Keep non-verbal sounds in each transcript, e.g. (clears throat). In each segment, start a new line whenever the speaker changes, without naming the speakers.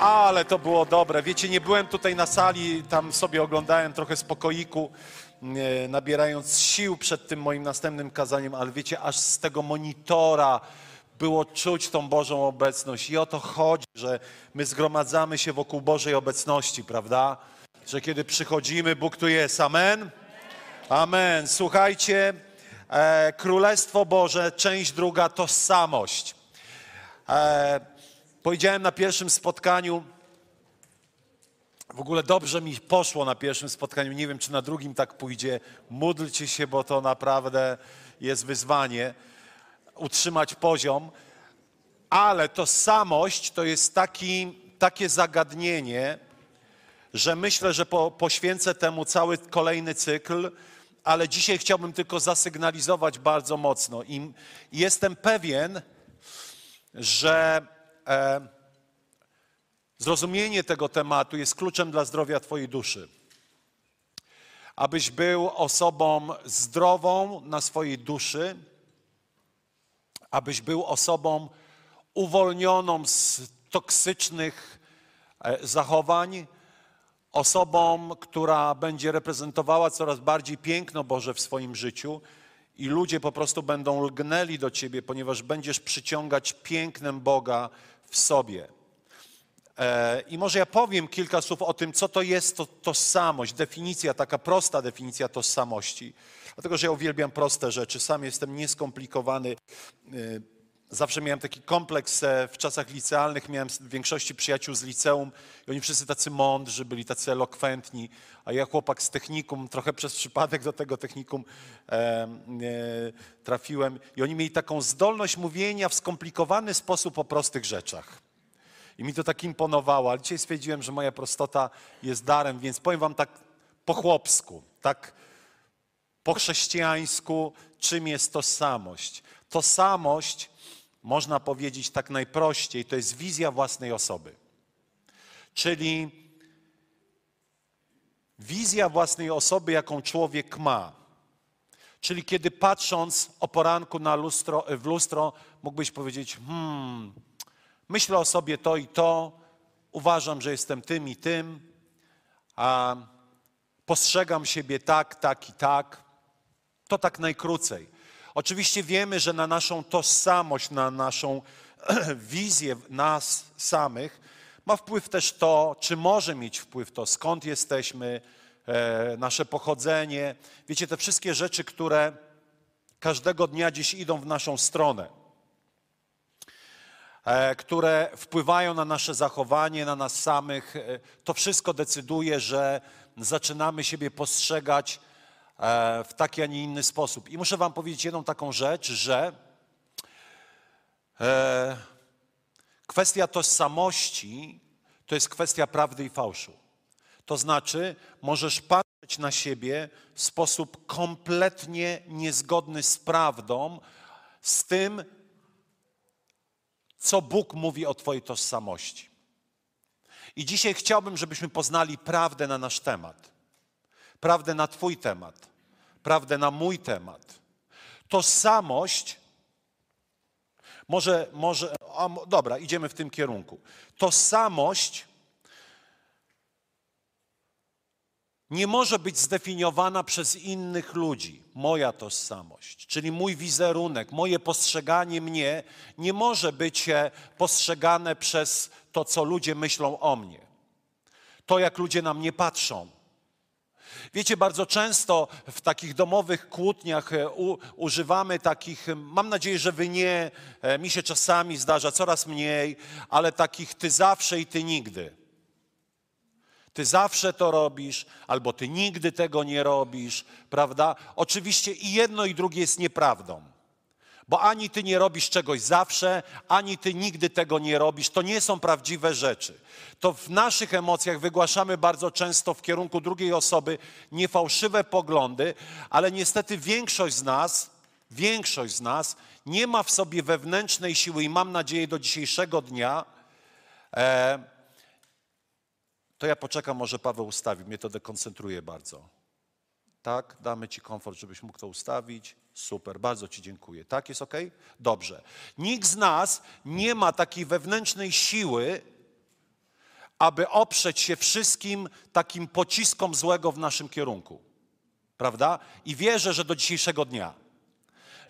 Ale to było dobre. Wiecie, nie byłem tutaj na sali, tam sobie oglądałem trochę spokoiku, nabierając sił przed tym moim następnym kazaniem, ale wiecie, aż z tego monitora było czuć tą Bożą obecność. I o to chodzi, że my zgromadzamy się wokół Bożej obecności, prawda? Że kiedy przychodzimy, Bóg tu jest. Amen? Amen. Słuchajcie, e, Królestwo Boże, część druga, tożsamość. E, powiedziałem na pierwszym spotkaniu, w ogóle dobrze mi poszło na pierwszym spotkaniu, nie wiem czy na drugim tak pójdzie. Módlcie się, bo to naprawdę jest wyzwanie utrzymać poziom. Ale tożsamość to jest taki, takie zagadnienie, że myślę, że po, poświęcę temu cały kolejny cykl, ale dzisiaj chciałbym tylko zasygnalizować bardzo mocno. I jestem pewien, że zrozumienie tego tematu jest kluczem dla zdrowia Twojej duszy. Abyś był osobą zdrową na swojej duszy, abyś był osobą uwolnioną z toksycznych e, zachowań, osobą, która będzie reprezentowała coraz bardziej piękno Boże w swoim życiu i ludzie po prostu będą lgnęli do Ciebie, ponieważ będziesz przyciągać pięknem Boga w sobie. E, I może ja powiem kilka słów o tym, co to jest to, tożsamość, definicja, taka prosta definicja tożsamości. Dlatego, że ja uwielbiam proste rzeczy, sam jestem nieskomplikowany. Zawsze miałem taki kompleks e, w czasach licealnych, miałem w większości przyjaciół z liceum i oni wszyscy tacy mądrzy, byli tacy elokwentni, a ja chłopak z technikum, trochę przez przypadek do tego technikum e, e, trafiłem i oni mieli taką zdolność mówienia w skomplikowany sposób o prostych rzeczach. I mi to tak imponowało, ale dzisiaj stwierdziłem, że moja prostota jest darem, więc powiem wam tak po chłopsku, tak po chrześcijańsku, czym jest tożsamość. Tożsamość, można powiedzieć tak najprościej, to jest wizja własnej osoby. Czyli wizja własnej osoby, jaką człowiek ma. Czyli kiedy patrząc o poranku na lustro, w lustro, mógłbyś powiedzieć, hmm, myślę o sobie to i to, uważam, że jestem tym i tym, a postrzegam siebie tak, tak i tak. To tak najkrócej. Oczywiście wiemy, że na naszą tożsamość, na naszą (clears throat) wizję nas samych ma wpływ też to, czy może mieć wpływ to, skąd jesteśmy, e, nasze pochodzenie. Wiecie, te wszystkie rzeczy, które każdego dnia dziś idą w naszą stronę, e, które wpływają na nasze zachowanie, na nas samych, e, to wszystko decyduje, że zaczynamy siebie postrzegać w taki, a nie inny sposób. I muszę Wam powiedzieć jedną taką rzecz, że e, kwestia tożsamości to jest kwestia prawdy i fałszu. To znaczy, możesz patrzeć na siebie w sposób kompletnie niezgodny z prawdą, z tym, co Bóg mówi o Twojej tożsamości. I dzisiaj chciałbym, żebyśmy poznali prawdę na nasz temat, prawdę na Twój temat prawdę na mój temat. Tożsamość, może, może, a, dobra, idziemy w tym kierunku. Tożsamość nie może być zdefiniowana przez innych ludzi. Moja tożsamość, czyli mój wizerunek, moje postrzeganie mnie nie może być e, postrzegane przez to, co ludzie myślą o mnie. To, jak ludzie na mnie patrzą Wiecie, bardzo często w takich domowych kłótniach e, u, używamy takich, e, mam nadzieję, że wy nie, e, mi się czasami zdarza coraz mniej, ale takich ty zawsze i ty nigdy. Ty zawsze to robisz, albo ty nigdy tego nie robisz, prawda? Oczywiście i jedno i drugie jest nieprawdą. Bo ani ty nie robisz czegoś zawsze, ani ty nigdy tego nie robisz. To nie są prawdziwe rzeczy. To w naszych emocjach wygłaszamy bardzo często w kierunku drugiej osoby niefałszywe poglądy, ale niestety większość z nas, większość z nas nie ma w sobie wewnętrznej siły i mam nadzieję do dzisiejszego dnia. E, to ja poczekam, może Paweł ustawi, mnie to dekoncentruje bardzo. Tak, damy Ci komfort, żebyś mógł to ustawić. Super, bardzo Ci dziękuję. Tak, jest ok? Dobrze. Nikt z nas nie ma takiej wewnętrznej siły, aby oprzeć się wszystkim takim pociskom złego w naszym kierunku. Prawda? I wierzę, że do dzisiejszego dnia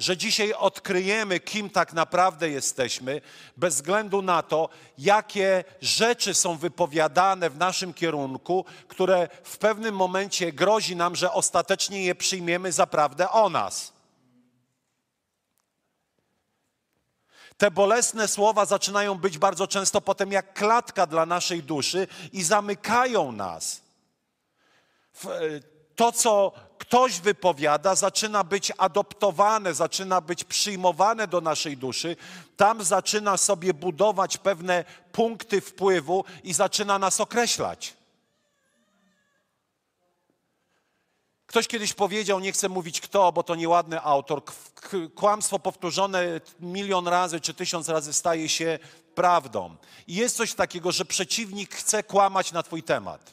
że dzisiaj odkryjemy, kim tak naprawdę jesteśmy, bez względu na to, jakie rzeczy są wypowiadane w naszym kierunku, które w pewnym momencie grozi nam, że ostatecznie je przyjmiemy za prawdę o nas. Te bolesne słowa zaczynają być bardzo często potem jak klatka dla naszej duszy i zamykają nas. To, co ktoś wypowiada, zaczyna być adoptowane, zaczyna być przyjmowane do naszej duszy, tam zaczyna sobie budować pewne punkty wpływu i zaczyna nas określać. Ktoś kiedyś powiedział, nie chcę mówić kto, bo to nieładny autor, kłamstwo powtórzone milion razy czy tysiąc razy staje się prawdą. I jest coś takiego, że przeciwnik chce kłamać na Twój temat.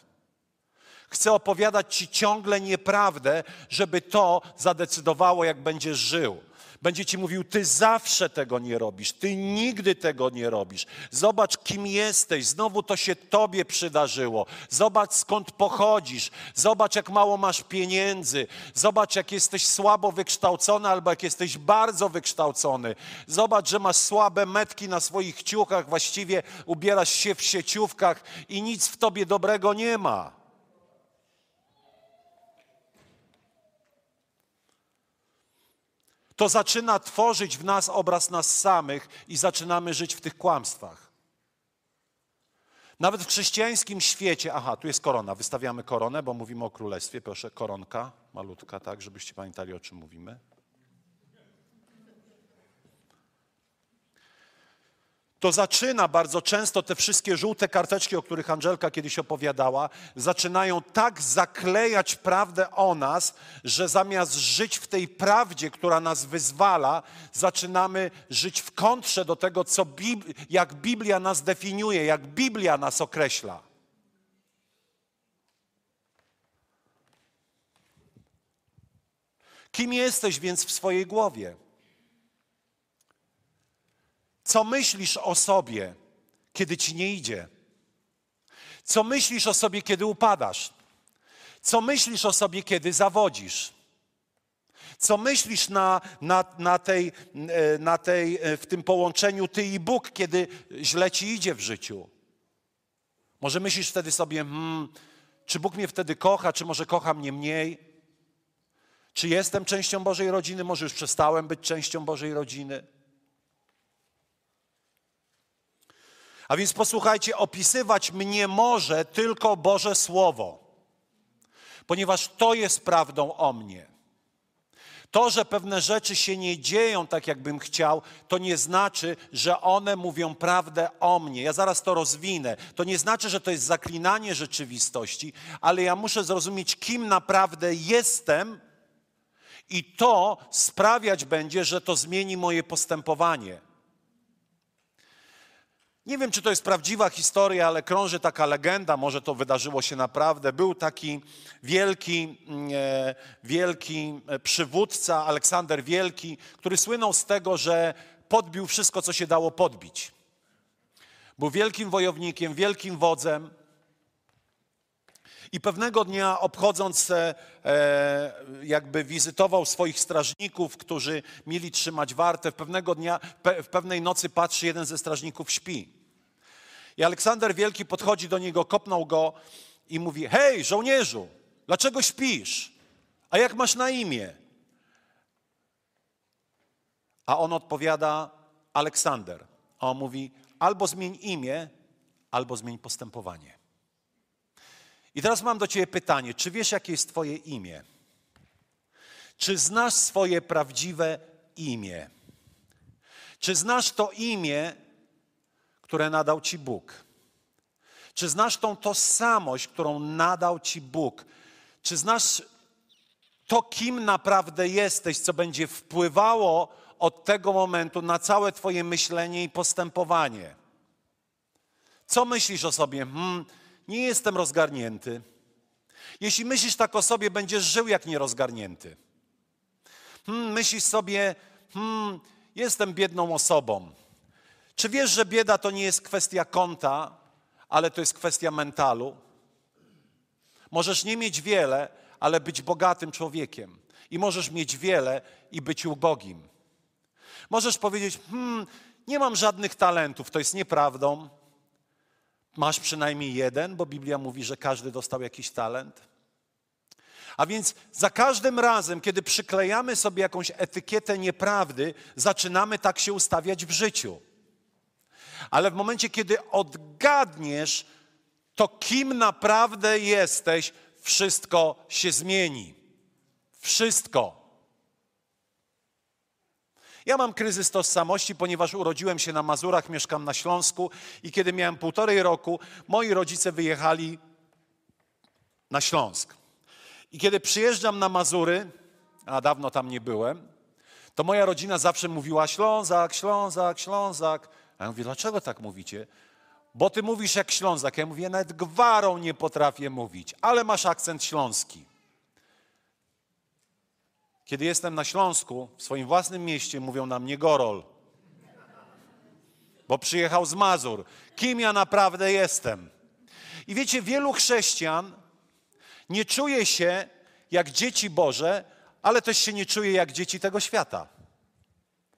Chce opowiadać ci ciągle nieprawdę, żeby to zadecydowało, jak będziesz żył. Będzie ci mówił, ty zawsze tego nie robisz, ty nigdy tego nie robisz. Zobacz, kim jesteś, znowu to się tobie przydarzyło. Zobacz, skąd pochodzisz, zobacz, jak mało masz pieniędzy, zobacz, jak jesteś słabo wykształcony albo jak jesteś bardzo wykształcony. Zobacz, że masz słabe metki na swoich ciuchach, właściwie ubierasz się w sieciówkach i nic w tobie dobrego nie ma. To zaczyna tworzyć w nas obraz nas samych i zaczynamy żyć w tych kłamstwach. Nawet w chrześcijańskim świecie, aha, tu jest korona, wystawiamy koronę, bo mówimy o królestwie, proszę, koronka, malutka, tak, żebyście pamiętali, o czym mówimy. To zaczyna bardzo często te wszystkie żółte karteczki, o których Angelka kiedyś opowiadała, zaczynają tak zaklejać prawdę o nas, że zamiast żyć w tej prawdzie, która nas wyzwala, zaczynamy żyć w kontrze do tego, co jak Biblia nas definiuje, jak Biblia nas określa. Kim jesteś więc w swojej głowie? Co myślisz o sobie, kiedy ci nie idzie? Co myślisz o sobie, kiedy upadasz? Co myślisz o sobie, kiedy zawodzisz? Co myślisz na, na, na, tej, e, na tej, e, w tym połączeniu Ty i Bóg, kiedy źle Ci idzie w życiu? Może myślisz wtedy sobie, hmm, czy Bóg mnie wtedy kocha, czy może kocha mnie mniej? Czy jestem częścią Bożej rodziny? Może już przestałem być częścią Bożej rodziny? A więc posłuchajcie, opisywać mnie może tylko Boże Słowo, ponieważ to jest prawdą o mnie. To, że pewne rzeczy się nie dzieją tak, jakbym chciał, to nie znaczy, że one mówią prawdę o mnie. Ja zaraz to rozwinę. To nie znaczy, że to jest zaklinanie rzeczywistości, ale ja muszę zrozumieć, kim naprawdę jestem, i to sprawiać będzie, że to zmieni moje postępowanie. Nie wiem, czy to jest prawdziwa historia, ale krąży taka legenda, może to wydarzyło się naprawdę. Był taki wielki, mm, e, wielki e, przywódca, Aleksander Wielki, który słynął z tego, że podbił wszystko, co się dało podbić. Był wielkim wojownikiem, wielkim wodzem. I pewnego dnia obchodząc, e, jakby wizytował swoich strażników, którzy mieli trzymać wartę, pewnego dnia, w pewnej nocy patrzy, jeden ze strażników śpi. I Aleksander Wielki podchodzi do niego, kopnął go i mówi: Hej, żołnierzu, dlaczego śpisz? A jak masz na imię? A on odpowiada: Aleksander. A on mówi: albo zmień imię, albo zmień postępowanie. I teraz mam do Ciebie pytanie: czy wiesz, jakie jest Twoje imię? Czy znasz swoje prawdziwe imię? Czy znasz to imię, które nadał Ci Bóg? Czy znasz tą tożsamość, którą nadał Ci Bóg? Czy znasz to, kim naprawdę jesteś, co będzie wpływało od tego momentu na całe Twoje myślenie i postępowanie? Co myślisz o sobie? Hmm, nie jestem rozgarnięty. Jeśli myślisz tak o sobie, będziesz żył jak nierozgarnięty. Hmm, myślisz sobie, hmm, jestem biedną osobą. Czy wiesz, że bieda to nie jest kwestia konta, ale to jest kwestia mentalu? Możesz nie mieć wiele, ale być bogatym człowiekiem. I możesz mieć wiele i być ubogim. Możesz powiedzieć, hmm, nie mam żadnych talentów, to jest nieprawdą. Masz przynajmniej jeden, bo Biblia mówi, że każdy dostał jakiś talent. A więc za każdym razem, kiedy przyklejamy sobie jakąś etykietę nieprawdy, zaczynamy tak się ustawiać w życiu. Ale w momencie, kiedy odgadniesz to, kim naprawdę jesteś, wszystko się zmieni. Wszystko. Ja mam kryzys tożsamości, ponieważ urodziłem się na Mazurach, mieszkam na Śląsku i kiedy miałem półtorej roku, moi rodzice wyjechali na Śląsk. I kiedy przyjeżdżam na Mazury, a dawno tam nie byłem, to moja rodzina zawsze mówiła Ślązak, Ślązak, Ślązak. A ja mówię, dlaczego tak mówicie? Bo ty mówisz jak Ślązak. Ja mówię, nawet gwarą nie potrafię mówić, ale masz akcent śląski. Kiedy jestem na Śląsku, w swoim własnym mieście, mówią na mnie Gorol. Bo przyjechał z Mazur. Kim ja naprawdę jestem? I wiecie, wielu chrześcijan nie czuje się jak dzieci Boże, ale też się nie czuje jak dzieci tego świata.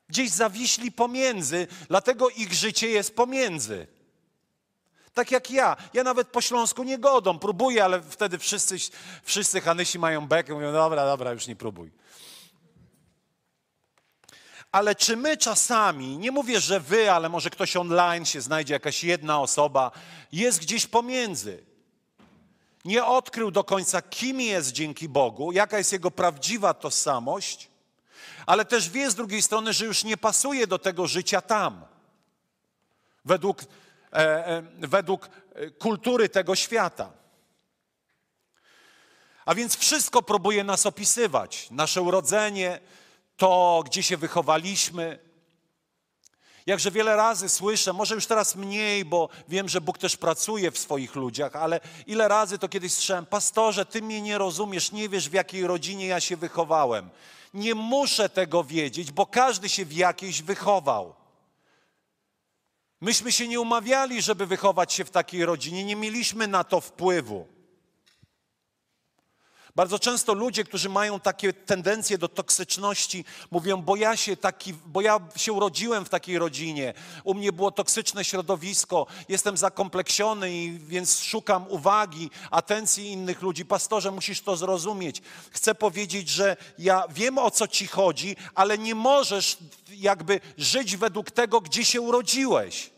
Gdzieś zawiśli pomiędzy, dlatego ich życie jest pomiędzy. Tak jak ja. Ja nawet po śląsku nie godą, próbuję, ale wtedy wszyscy, wszyscy Hanysi mają bekę, mówią, dobra, dobra, już nie próbuj. Ale czy my czasami, nie mówię, że wy, ale może ktoś online się znajdzie, jakaś jedna osoba, jest gdzieś pomiędzy. Nie odkrył do końca, kim jest dzięki Bogu, jaka jest jego prawdziwa tożsamość, ale też wie z drugiej strony, że już nie pasuje do tego życia tam. Według, e, e, według e, kultury tego świata. A więc wszystko próbuje nas opisywać. Nasze urodzenie, to, gdzie się wychowaliśmy. Jakże wiele razy słyszę, może już teraz mniej, bo wiem, że Bóg też pracuje w swoich ludziach, ale ile razy to kiedyś słyszałem, pastorze, ty mnie nie rozumiesz, nie wiesz w jakiej rodzinie ja się wychowałem. Nie muszę tego wiedzieć, bo każdy się w jakiejś wychował. Myśmy się nie umawiali, żeby wychować się w takiej rodzinie, nie mieliśmy na to wpływu. Bardzo często ludzie, którzy mają takie tendencje do toksyczności, mówią, bo ja się taki, bo ja się urodziłem w takiej rodzinie, u mnie było toksyczne środowisko, jestem zakompleksiony i więc szukam uwagi, atencji innych ludzi. Pastorze, musisz to zrozumieć. Chcę powiedzieć, że ja wiem o co ci chodzi, ale nie możesz jakby żyć według tego, gdzie się urodziłeś.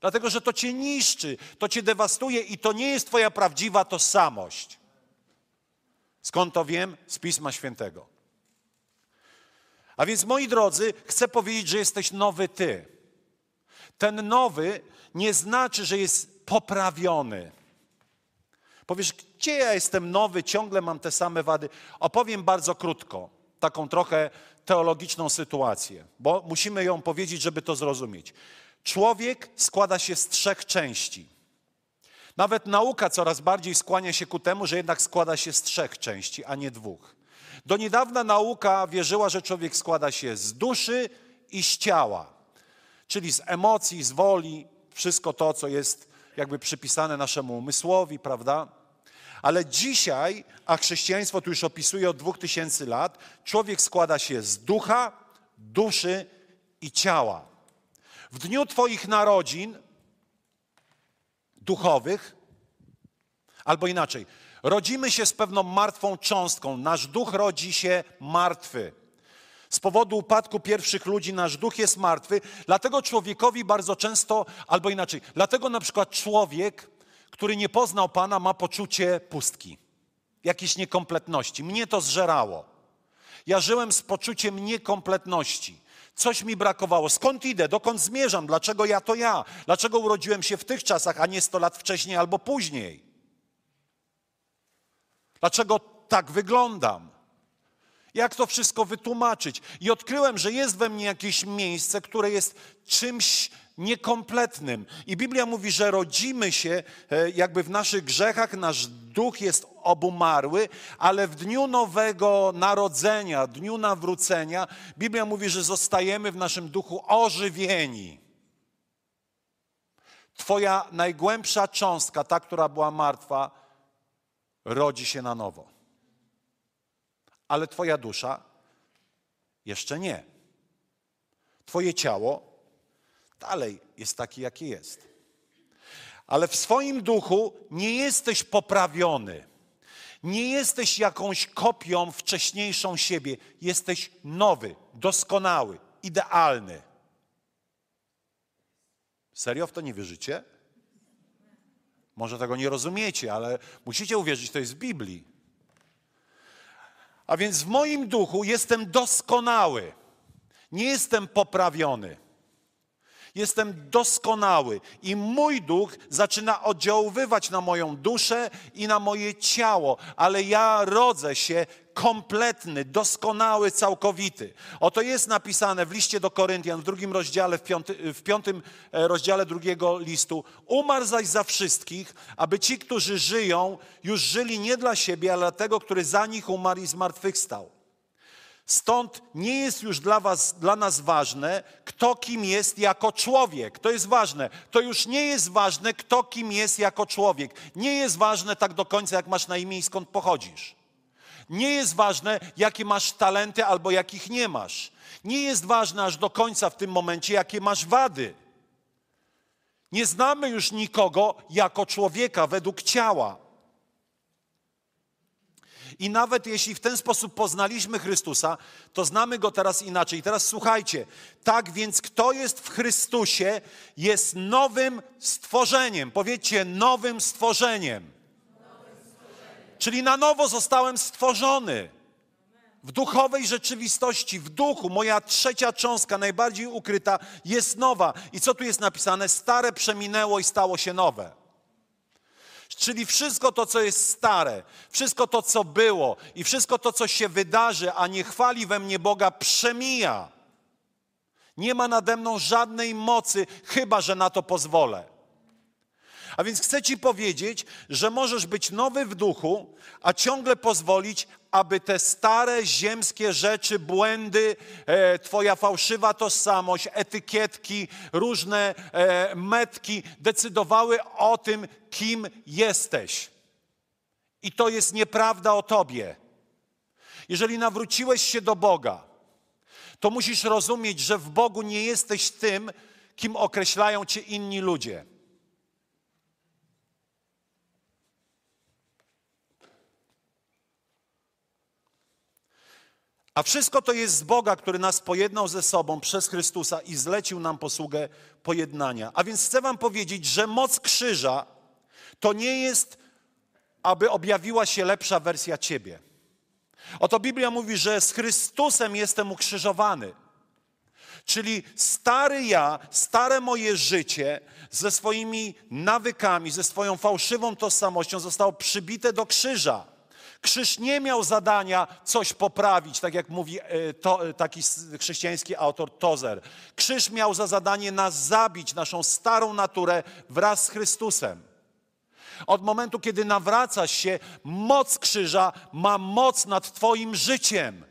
Dlatego, że to cię niszczy, to cię dewastuje i to nie jest twoja prawdziwa tożsamość. Skąd to wiem? Z Pisma Świętego. A więc, moi drodzy, chcę powiedzieć, że jesteś nowy ty. Ten nowy nie znaczy, że jest poprawiony. Powiesz, gdzie ja jestem nowy, ciągle mam te same wady. Opowiem bardzo krótko, taką trochę teologiczną sytuację, bo musimy ją powiedzieć, żeby to zrozumieć. Człowiek składa się z trzech części. Nawet nauka coraz bardziej skłania się ku temu, że jednak składa się z trzech części, a nie dwóch. Do niedawna nauka wierzyła, że człowiek składa się z duszy i z ciała, czyli z emocji, z woli, wszystko to, co jest jakby przypisane naszemu umysłowi, prawda? Ale dzisiaj, a chrześcijaństwo tu już opisuje od dwóch tysięcy lat, człowiek składa się z ducha, duszy i ciała. W dniu Twoich narodzin duchowych, albo inaczej, rodzimy się z pewną martwą cząstką. Nasz duch rodzi się martwy. Z powodu upadku pierwszych ludzi nasz duch jest martwy, dlatego człowiekowi bardzo często, albo inaczej, dlatego na przykład człowiek, który nie poznał Pana, ma poczucie pustki, jakiejś niekompletności. Mnie to zżerało. Ja żyłem z poczuciem niekompletności. Coś mi brakowało. Skąd idę? Dokąd zmierzam? Dlaczego ja to ja? Dlaczego urodziłem się w tych czasach, a nie 100 lat wcześniej albo później? Dlaczego tak wyglądam? Jak to wszystko wytłumaczyć? I odkryłem, że jest we mnie jakieś miejsce, które jest czymś niekompletnym. I Biblia mówi, że rodzimy się e, jakby w naszych grzechach, nasz duch jest obumarły, ale w dniu nowego narodzenia, dniu nawrócenia, Biblia mówi, że zostajemy w naszym duchu ożywieni. Twoja najgłębsza cząstka, ta, która była martwa, rodzi się na nowo. Ale Twoja dusza jeszcze nie. Twoje ciało dalej jest taki, jaki jest. Ale w swoim duchu nie jesteś poprawiony. Nie jesteś jakąś kopią wcześniejszą siebie. Jesteś nowy, doskonały, idealny. Serio w to nie wierzycie? Może tego nie rozumiecie, ale musicie uwierzyć, to jest w Biblii. A więc w moim duchu jestem doskonały. Nie jestem poprawiony jestem doskonały i mój duch zaczyna oddziaływać na moją duszę i na moje ciało, ale ja rodzę się kompletny, doskonały, całkowity. Oto jest napisane w liście do Koryntian w drugim rozdziale, w, piąty, w piątym e, rozdziale drugiego listu. Umarł zaś za wszystkich, aby ci, którzy żyją, już żyli nie dla siebie, ale dla tego, który za nich umarł i zmartwychwstał. Stąd nie jest już dla, was, dla nas ważne, kto kim jest jako człowiek. To jest ważne. To już nie jest ważne, kto kim jest jako człowiek. Nie jest ważne tak do końca, jak masz na imię i skąd pochodzisz. Nie jest ważne, jakie masz talenty albo jakich nie masz. Nie jest ważne aż do końca w tym momencie, jakie masz wady. Nie znamy już nikogo jako człowieka według ciała. I nawet jeśli w ten sposób poznaliśmy Chrystusa, to znamy Go teraz inaczej. I teraz słuchajcie, tak więc kto jest w Chrystusie, jest nowym stworzeniem. Powiedzcie, nowym stworzeniem. Czyli na nowo zostałem stworzony. W duchowej rzeczywistości, w duchu, moja trzecia cząstka, najbardziej ukryta, jest nowa. I co tu jest napisane? Stare przeminęło i stało się nowe. Czyli wszystko to, co jest stare, wszystko to, co było i wszystko to, co się wydarzy, a nie chwali we mnie Boga, przemija. Nie ma nade mną żadnej mocy, chyba że na to pozwolę. A więc chcę Ci powiedzieć, że możesz być nowy w duchu, a ciągle pozwolić, aby te stare ziemskie rzeczy, błędy, e, Twoja fałszywa tożsamość, etykietki, różne e, metki decydowały o tym, kim jesteś. I to jest nieprawda o Tobie. Jeżeli nawróciłeś się do Boga, to musisz rozumieć, że w Bogu nie jesteś tym, kim określają Cię inni ludzie. A wszystko to jest z Boga, który nas pojednał ze sobą przez Chrystusa i zlecił nam posługę pojednania. A więc chcę Wam powiedzieć, że moc krzyża to nie jest, aby objawiła się lepsza wersja Ciebie. Oto Biblia mówi, że z Chrystusem jestem ukrzyżowany. Czyli stary ja, stare moje życie ze swoimi nawykami, ze swoją fałszywą tożsamością zostało przybite do krzyża. Krzyż nie miał zadania coś poprawić, tak jak mówi e, to, e, taki chrześcijański autor Tozer. Krzyż miał za zadanie nas zabić, naszą starą naturę wraz z Chrystusem. Od momentu, kiedy nawracasz się, moc krzyża ma moc nad Twoim życiem,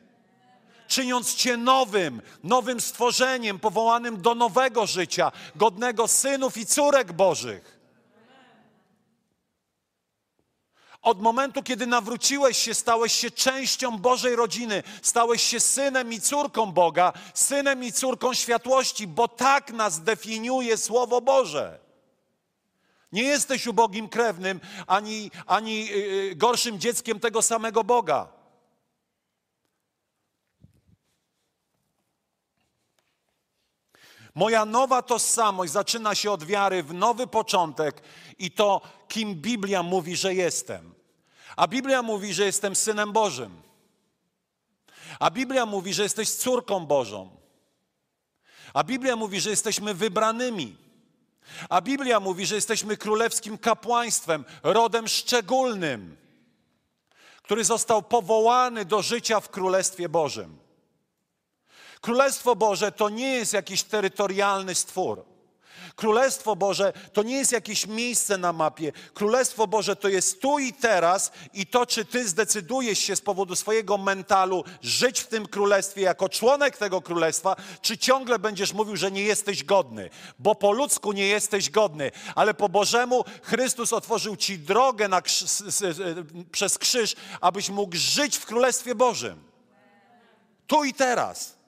czyniąc Cię nowym, nowym stworzeniem, powołanym do nowego życia, godnego synów i córek Bożych. Od momentu, kiedy nawróciłeś się, stałeś się częścią Bożej rodziny, stałeś się synem i córką Boga, synem i córką światłości, bo tak nas definiuje Słowo Boże. Nie jesteś ubogim krewnym, ani, ani yy, gorszym dzieckiem tego samego Boga. Moja nowa tożsamość zaczyna się od wiary w nowy początek i to, kim Biblia mówi, że jestem. A Biblia mówi, że jestem synem Bożym. A Biblia mówi, że jesteś córką Bożą. A Biblia mówi, że jesteśmy wybranymi. A Biblia mówi, że jesteśmy królewskim kapłaństwem, rodem szczególnym, który został powołany do życia w Królestwie Bożym. Królestwo Boże to nie jest jakiś terytorialny stwór. Królestwo Boże to nie jest jakieś miejsce na mapie. Królestwo Boże to jest tu i teraz i to, czy ty zdecydujesz się z powodu swojego mentalu żyć w tym królestwie jako członek tego królestwa, czy ciągle będziesz mówił, że nie jesteś godny, bo po ludzku nie jesteś godny, ale po Bożemu Chrystus otworzył ci drogę krz przez krzyż, abyś mógł żyć w królestwie Bożym. Tu i teraz.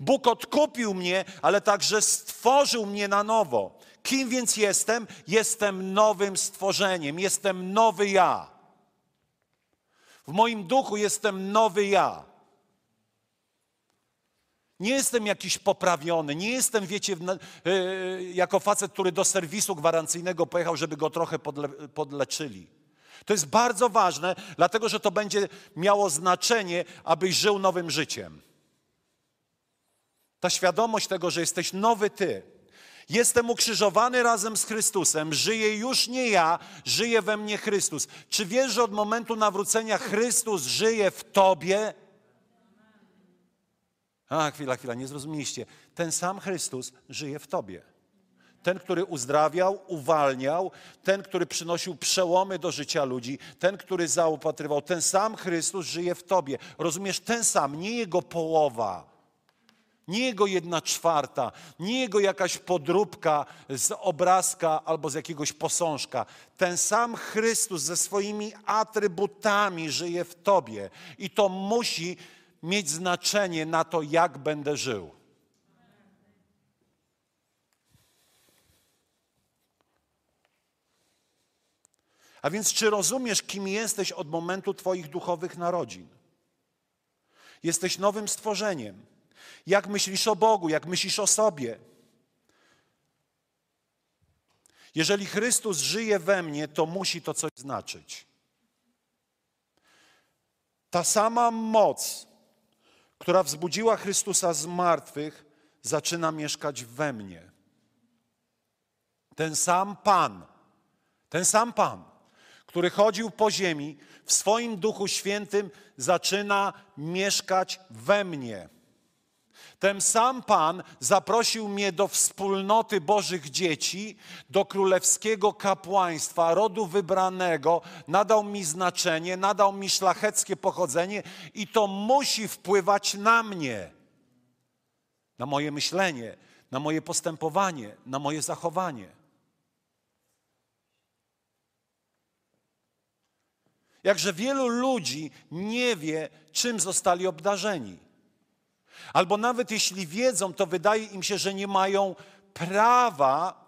Bóg odkupił mnie, ale także stworzył mnie na nowo. Kim więc jestem? Jestem nowym stworzeniem, jestem nowy ja. W moim duchu jestem nowy ja. Nie jestem jakiś poprawiony, nie jestem, wiecie, yy, jako facet, który do serwisu gwarancyjnego pojechał, żeby go trochę podle, podleczyli. To jest bardzo ważne, dlatego że to będzie miało znaczenie, abyś żył nowym życiem. Ta świadomość tego, że jesteś nowy ty. Jestem ukrzyżowany razem z Chrystusem, żyję już nie ja, żyje we mnie Chrystus. Czy wiesz, że od momentu nawrócenia Chrystus żyje w tobie? A, chwila, chwila, nie zrozumieliście. Ten sam Chrystus żyje w tobie. Ten, który uzdrawiał, uwalniał, ten, który przynosił przełomy do życia ludzi, ten, który zaopatrywał, ten sam Chrystus żyje w tobie. Rozumiesz, ten sam, nie jego połowa nie jego jedna czwarta, nie jego jakaś podróbka z obrazka albo z jakiegoś posążka. Ten sam Chrystus ze swoimi atrybutami żyje w tobie i to musi mieć znaczenie na to, jak będę żył. A więc, czy rozumiesz, kim jesteś od momentu Twoich duchowych narodzin? Jesteś nowym stworzeniem jak myślisz o Bogu, jak myślisz o sobie. Jeżeli Chrystus żyje we mnie, to musi to coś znaczyć. Ta sama moc, która wzbudziła Chrystusa z martwych, zaczyna mieszkać we mnie. Ten sam Pan, ten sam Pan, który chodził po ziemi, w swoim Duchu Świętym zaczyna mieszkać we mnie. Ten sam Pan zaprosił mnie do wspólnoty Bożych dzieci, do królewskiego kapłaństwa, rodu wybranego, nadał mi znaczenie, nadał mi szlacheckie pochodzenie i to musi wpływać na mnie, na moje myślenie, na moje postępowanie, na moje zachowanie. Jakże wielu ludzi nie wie, czym zostali obdarzeni. Albo nawet jeśli wiedzą, to wydaje im się, że nie mają prawa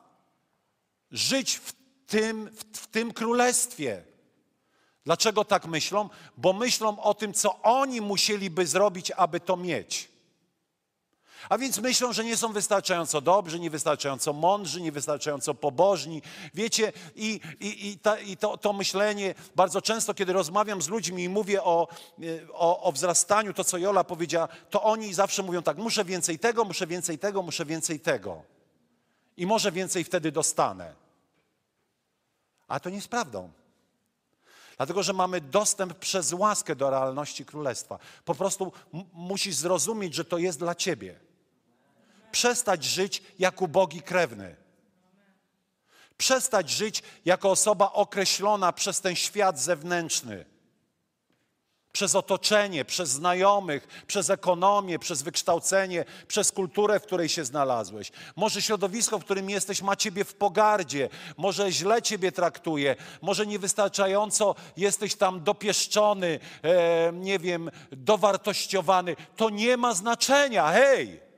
żyć w tym, w, tym królestwie. Dlaczego tak myślą? Bo myślą o tym, co oni musieliby zrobić, aby to mieć. A więc myślą, że nie są wystarczająco dobrzy, niewystarczająco mądrzy, niewystarczająco pobożni. Wiecie, i, i, i, ta, i to, to, myślenie bardzo często, kiedy rozmawiam z ludźmi i mówię o, o, o wzrastaniu, to co Jola powiedziała, to oni zawsze mówią tak: muszę więcej tego, muszę więcej tego, muszę więcej tego. I może więcej wtedy dostanę. A to nie jest prawdą. Dlatego, że mamy dostęp przez łaskę do realności królestwa. Po prostu musisz zrozumieć, że to jest dla ciebie przestać żyć jak ubogi krewny. Przestać żyć jako osoba określona przez ten świat zewnętrzny, przez otoczenie, przez znajomych, przez ekonomię, przez wykształcenie, przez kulturę, w której się znalazłeś. Może środowisko, w którym jesteś, ma ciebie w pogardzie, może źle ciebie traktuje, może niewystarczająco jesteś tam dopieszczony, e, nie wiem, dowartościowany. To nie ma znaczenia, hej!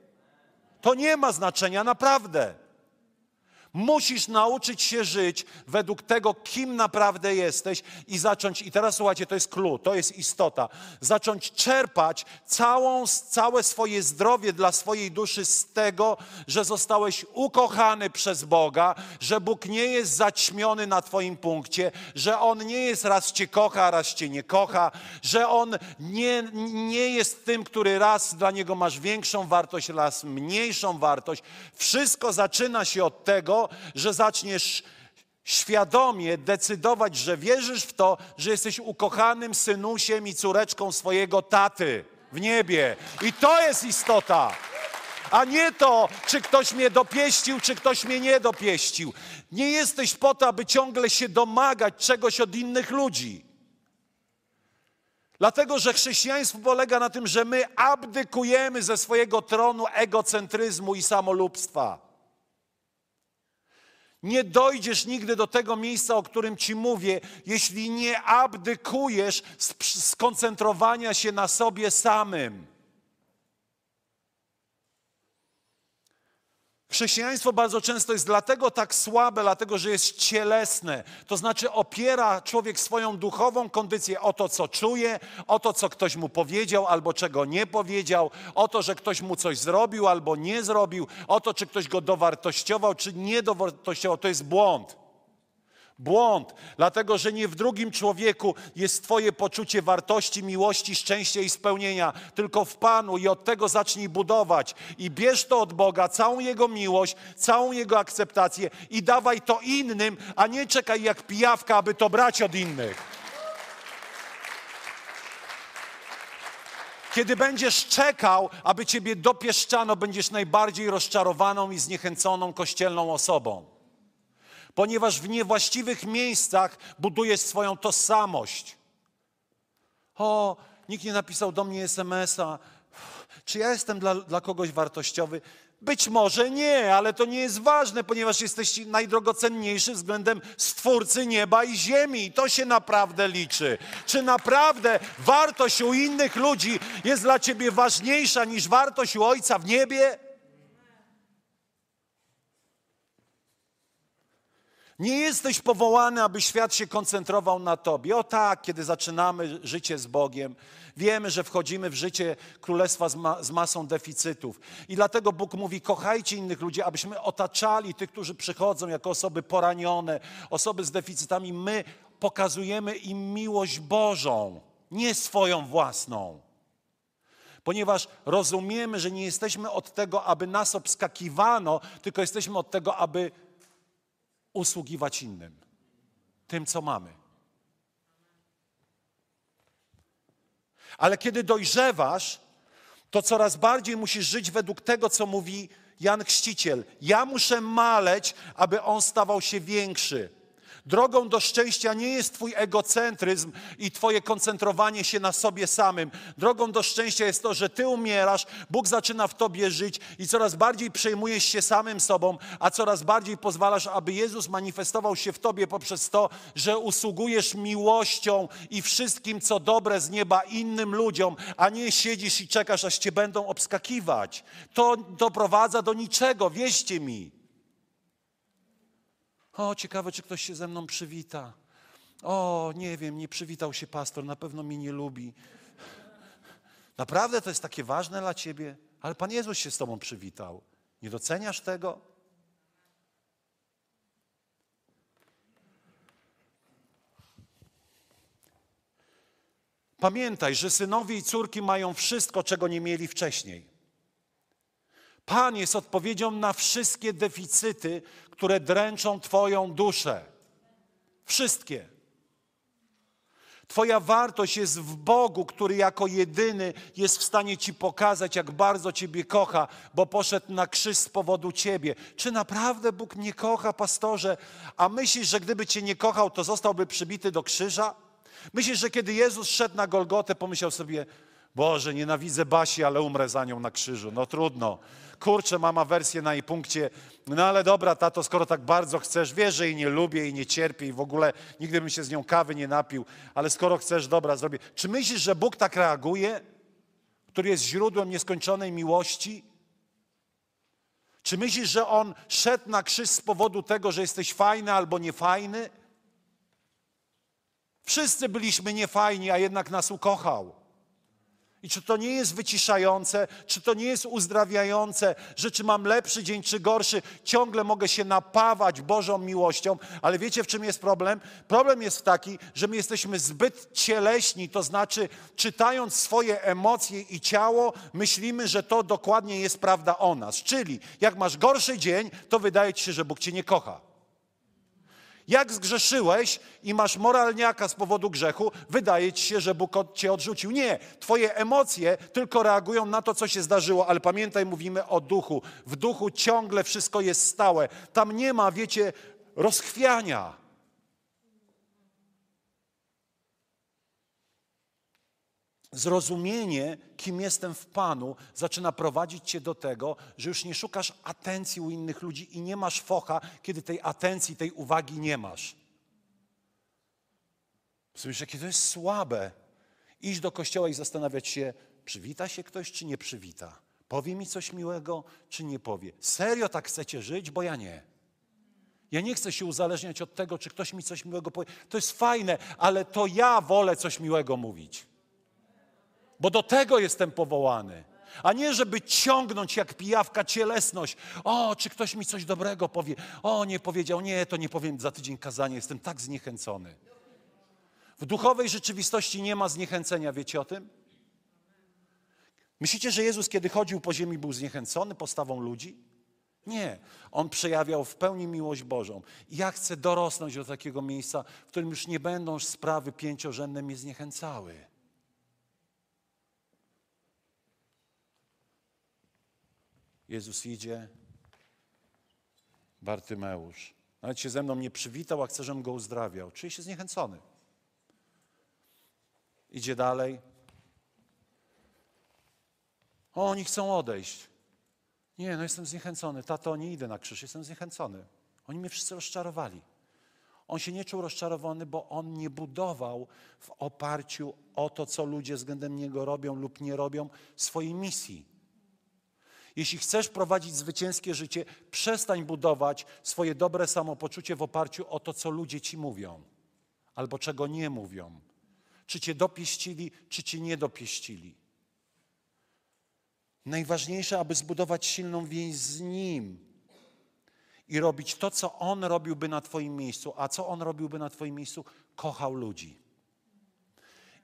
To nie ma znaczenia naprawdę. Musisz nauczyć się żyć według tego, kim naprawdę jesteś i zacząć, i teraz słuchajcie, to jest clue, to jest istota, zacząć czerpać całą, całe swoje zdrowie dla swojej duszy z tego, że zostałeś ukochany przez Boga, że Bóg nie jest zaćmiony na Twoim punkcie, że On nie jest raz Cię kocha, raz Cię nie kocha, że On nie, nie jest tym, który raz dla Niego masz większą wartość, raz mniejszą wartość. Wszystko zaczyna się od że zaczniesz świadomie decydować, że wierzysz w to, że jesteś ukochanym synusiem i córeczką swojego taty w niebie. I to jest istota. A nie to, czy ktoś mnie dopieścił, czy ktoś mnie nie dopieścił. Nie jesteś po to, aby ciągle się domagać czegoś od innych ludzi. Dlatego, że chrześcijaństwo polega na tym, że my abdykujemy ze swojego tronu egocentryzmu i samolubstwa. Nie dojdziesz nigdy do tego miejsca, o którym ci mówię, jeśli nie abdykujesz z skoncentrowania się na sobie samym. Chrześcijaństwo bardzo często jest dlatego tak słabe, dlatego że jest cielesne. To znaczy opiera człowiek swoją duchową kondycję o to, co czuje, o to, co ktoś mu powiedział albo czego nie powiedział, o to, że ktoś mu coś zrobił albo nie zrobił, o to, czy ktoś go dowartościował, czy nie dowartościował. To jest błąd. Błąd, dlatego że nie w drugim człowieku jest Twoje poczucie wartości, miłości, szczęścia i spełnienia, tylko w Panu i od tego zacznij budować. I bierz to od Boga, całą Jego miłość, całą Jego akceptację i dawaj to innym, a nie czekaj jak pijawka, aby to brać od innych. Kiedy będziesz czekał, aby Ciebie dopieszczano, będziesz najbardziej rozczarowaną i zniechęconą kościelną osobą ponieważ w niewłaściwych miejscach budujesz swoją tożsamość. O, nikt nie napisał do mnie SMS-a. Czy ja jestem dla, dla kogoś wartościowy? Być może nie, ale to nie jest ważne, ponieważ jesteś najdrogocenniejszy względem Stwórcy nieba i ziemi. I to się naprawdę liczy. Czy naprawdę wartość u innych ludzi jest dla ciebie ważniejsza niż wartość u Ojca w niebie? Nie jesteś powołany, aby świat się koncentrował na Tobie. O tak, kiedy zaczynamy życie z Bogiem, wiemy, że wchodzimy w życie królestwa z, ma z masą deficytów. I dlatego Bóg mówi: kochajcie innych ludzi, abyśmy otaczali tych, którzy przychodzą jako osoby poranione, osoby z deficytami. My pokazujemy im miłość Bożą, nie swoją własną. Ponieważ rozumiemy, że nie jesteśmy od tego, aby nas obskakiwano, tylko jesteśmy od tego, aby usługiwać innym, tym, co mamy. Ale kiedy dojrzewasz, to coraz bardziej musisz żyć według tego, co mówi Jan Chrzciciel. Ja muszę maleć, aby on stawał się większy. Drogą do szczęścia nie jest Twój egocentryzm i Twoje koncentrowanie się na sobie samym. Drogą do szczęścia jest to, że Ty umierasz, Bóg zaczyna w Tobie żyć i coraz bardziej przejmujesz się samym sobą, a coraz bardziej pozwalasz, aby Jezus manifestował się w Tobie poprzez to, że usługujesz miłością i wszystkim, co dobre z nieba innym ludziom, a nie siedzisz i czekasz, aż Cię będą obskakiwać. To doprowadza do niczego, wierzcie mi. O, ciekawe, czy ktoś się ze mną przywita. O, nie wiem, nie przywitał się pastor, na pewno mnie nie lubi. Naprawdę to jest takie ważne dla ciebie, ale Pan Jezus się z tobą przywitał. Nie doceniasz tego? Pamiętaj, że synowie i córki mają wszystko, czego nie mieli wcześniej. Pan jest odpowiedzią na wszystkie deficyty, które dręczą Twoją duszę. Wszystkie. Twoja wartość jest w Bogu, który jako jedyny jest w stanie Ci pokazać, jak bardzo Ciebie kocha, bo poszedł na krzyż z powodu Ciebie. Czy naprawdę Bóg nie kocha, pastorze? A myślisz, że gdyby Cię nie kochał, to zostałby przybity do krzyża? Myślisz, że kiedy Jezus szedł na Golgotę, pomyślał sobie, Boże, nienawidzę Basi, ale umrę za nią na krzyżu. No trudno kurczę, mama wersję na jej punkcie, no ale dobra, tato, skoro tak bardzo chcesz, wiesz, że jej nie lubię i nie cierpię i w ogóle nigdy bym się z nią kawy nie napił, ale skoro chcesz, dobra, zrobię. Czy myślisz, że Bóg tak reaguje, który jest źródłem nieskończonej miłości? Czy myślisz, że On szedł na krzyż z powodu tego, że jesteś fajny albo niefajny? Wszyscy byliśmy niefajni, a jednak nas ukochał. I czy to nie jest wyciszające, czy to nie jest uzdrawiające, że czy mam lepszy dzień, czy gorszy, ciągle mogę się napawać Bożą miłością, ale wiecie w czym jest problem? Problem jest taki, że my jesteśmy zbyt cieleśni, to znaczy czytając swoje emocje i ciało, myślimy, że to dokładnie jest prawda o nas. Czyli jak masz gorszy dzień, to wydaje ci się, że Bóg cię nie kocha. Jak zgrzeszyłeś i masz moralniaka z powodu grzechu, wydaje ci się, że Bóg cię odrzucił. Nie, twoje emocje tylko reagują na to, co się zdarzyło, ale pamiętaj, mówimy o duchu. W duchu ciągle wszystko jest stałe. Tam nie ma, wiecie, rozchwiania. Zrozumienie, kim jestem w Panu, zaczyna prowadzić cię do tego, że już nie szukasz atencji u innych ludzi i nie masz focha, kiedy tej atencji, tej uwagi nie masz. Słyszysz, jakie to jest słabe. Iść do kościoła i zastanawiać się, przywita się ktoś, czy nie przywita. Powie mi coś miłego, czy nie powie. Serio tak chcecie żyć, bo ja nie. Ja nie chcę się uzależniać od tego, czy ktoś mi coś miłego powie. To jest fajne, ale to ja wolę coś miłego mówić bo do tego jestem powołany. A nie, żeby ciągnąć jak pijawka cielesność. O, czy ktoś mi coś dobrego powie? O, nie powiedział, nie, to nie powiem za tydzień kazania, jestem tak zniechęcony. W duchowej rzeczywistości nie ma zniechęcenia, wiecie o tym? Myślicie, że Jezus, kiedy chodził po ziemi, był zniechęcony postawą ludzi? Nie. On przejawiał w pełni miłość Bożą. Ja chcę dorosnąć do takiego miejsca, w którym już nie będą sprawy pięciorzędne mnie zniechęcały. Jezus idzie, Bartymeusz. Nawet się ze mną nie przywitał, a chce, żebym go uzdrawiał. Czuje się zniechęcony. Idzie dalej. O, oni chcą odejść. Nie, no jestem zniechęcony. Tato, nie idę na krzyż, jestem zniechęcony. Oni mnie wszyscy rozczarowali. On się nie czuł rozczarowany, bo on nie budował w oparciu o to, co ludzie względem niego robią lub nie robią, swojej misji. Jeśli chcesz prowadzić zwycięskie życie, przestań budować swoje dobre samopoczucie w oparciu o to, co ludzie ci mówią albo czego nie mówią. Czy cię dopieścili, czy cię nie dopieścili. Najważniejsze, aby zbudować silną więź z Nim i robić to, co On robiłby na Twoim miejscu. A co On robiłby na Twoim miejscu? Kochał ludzi.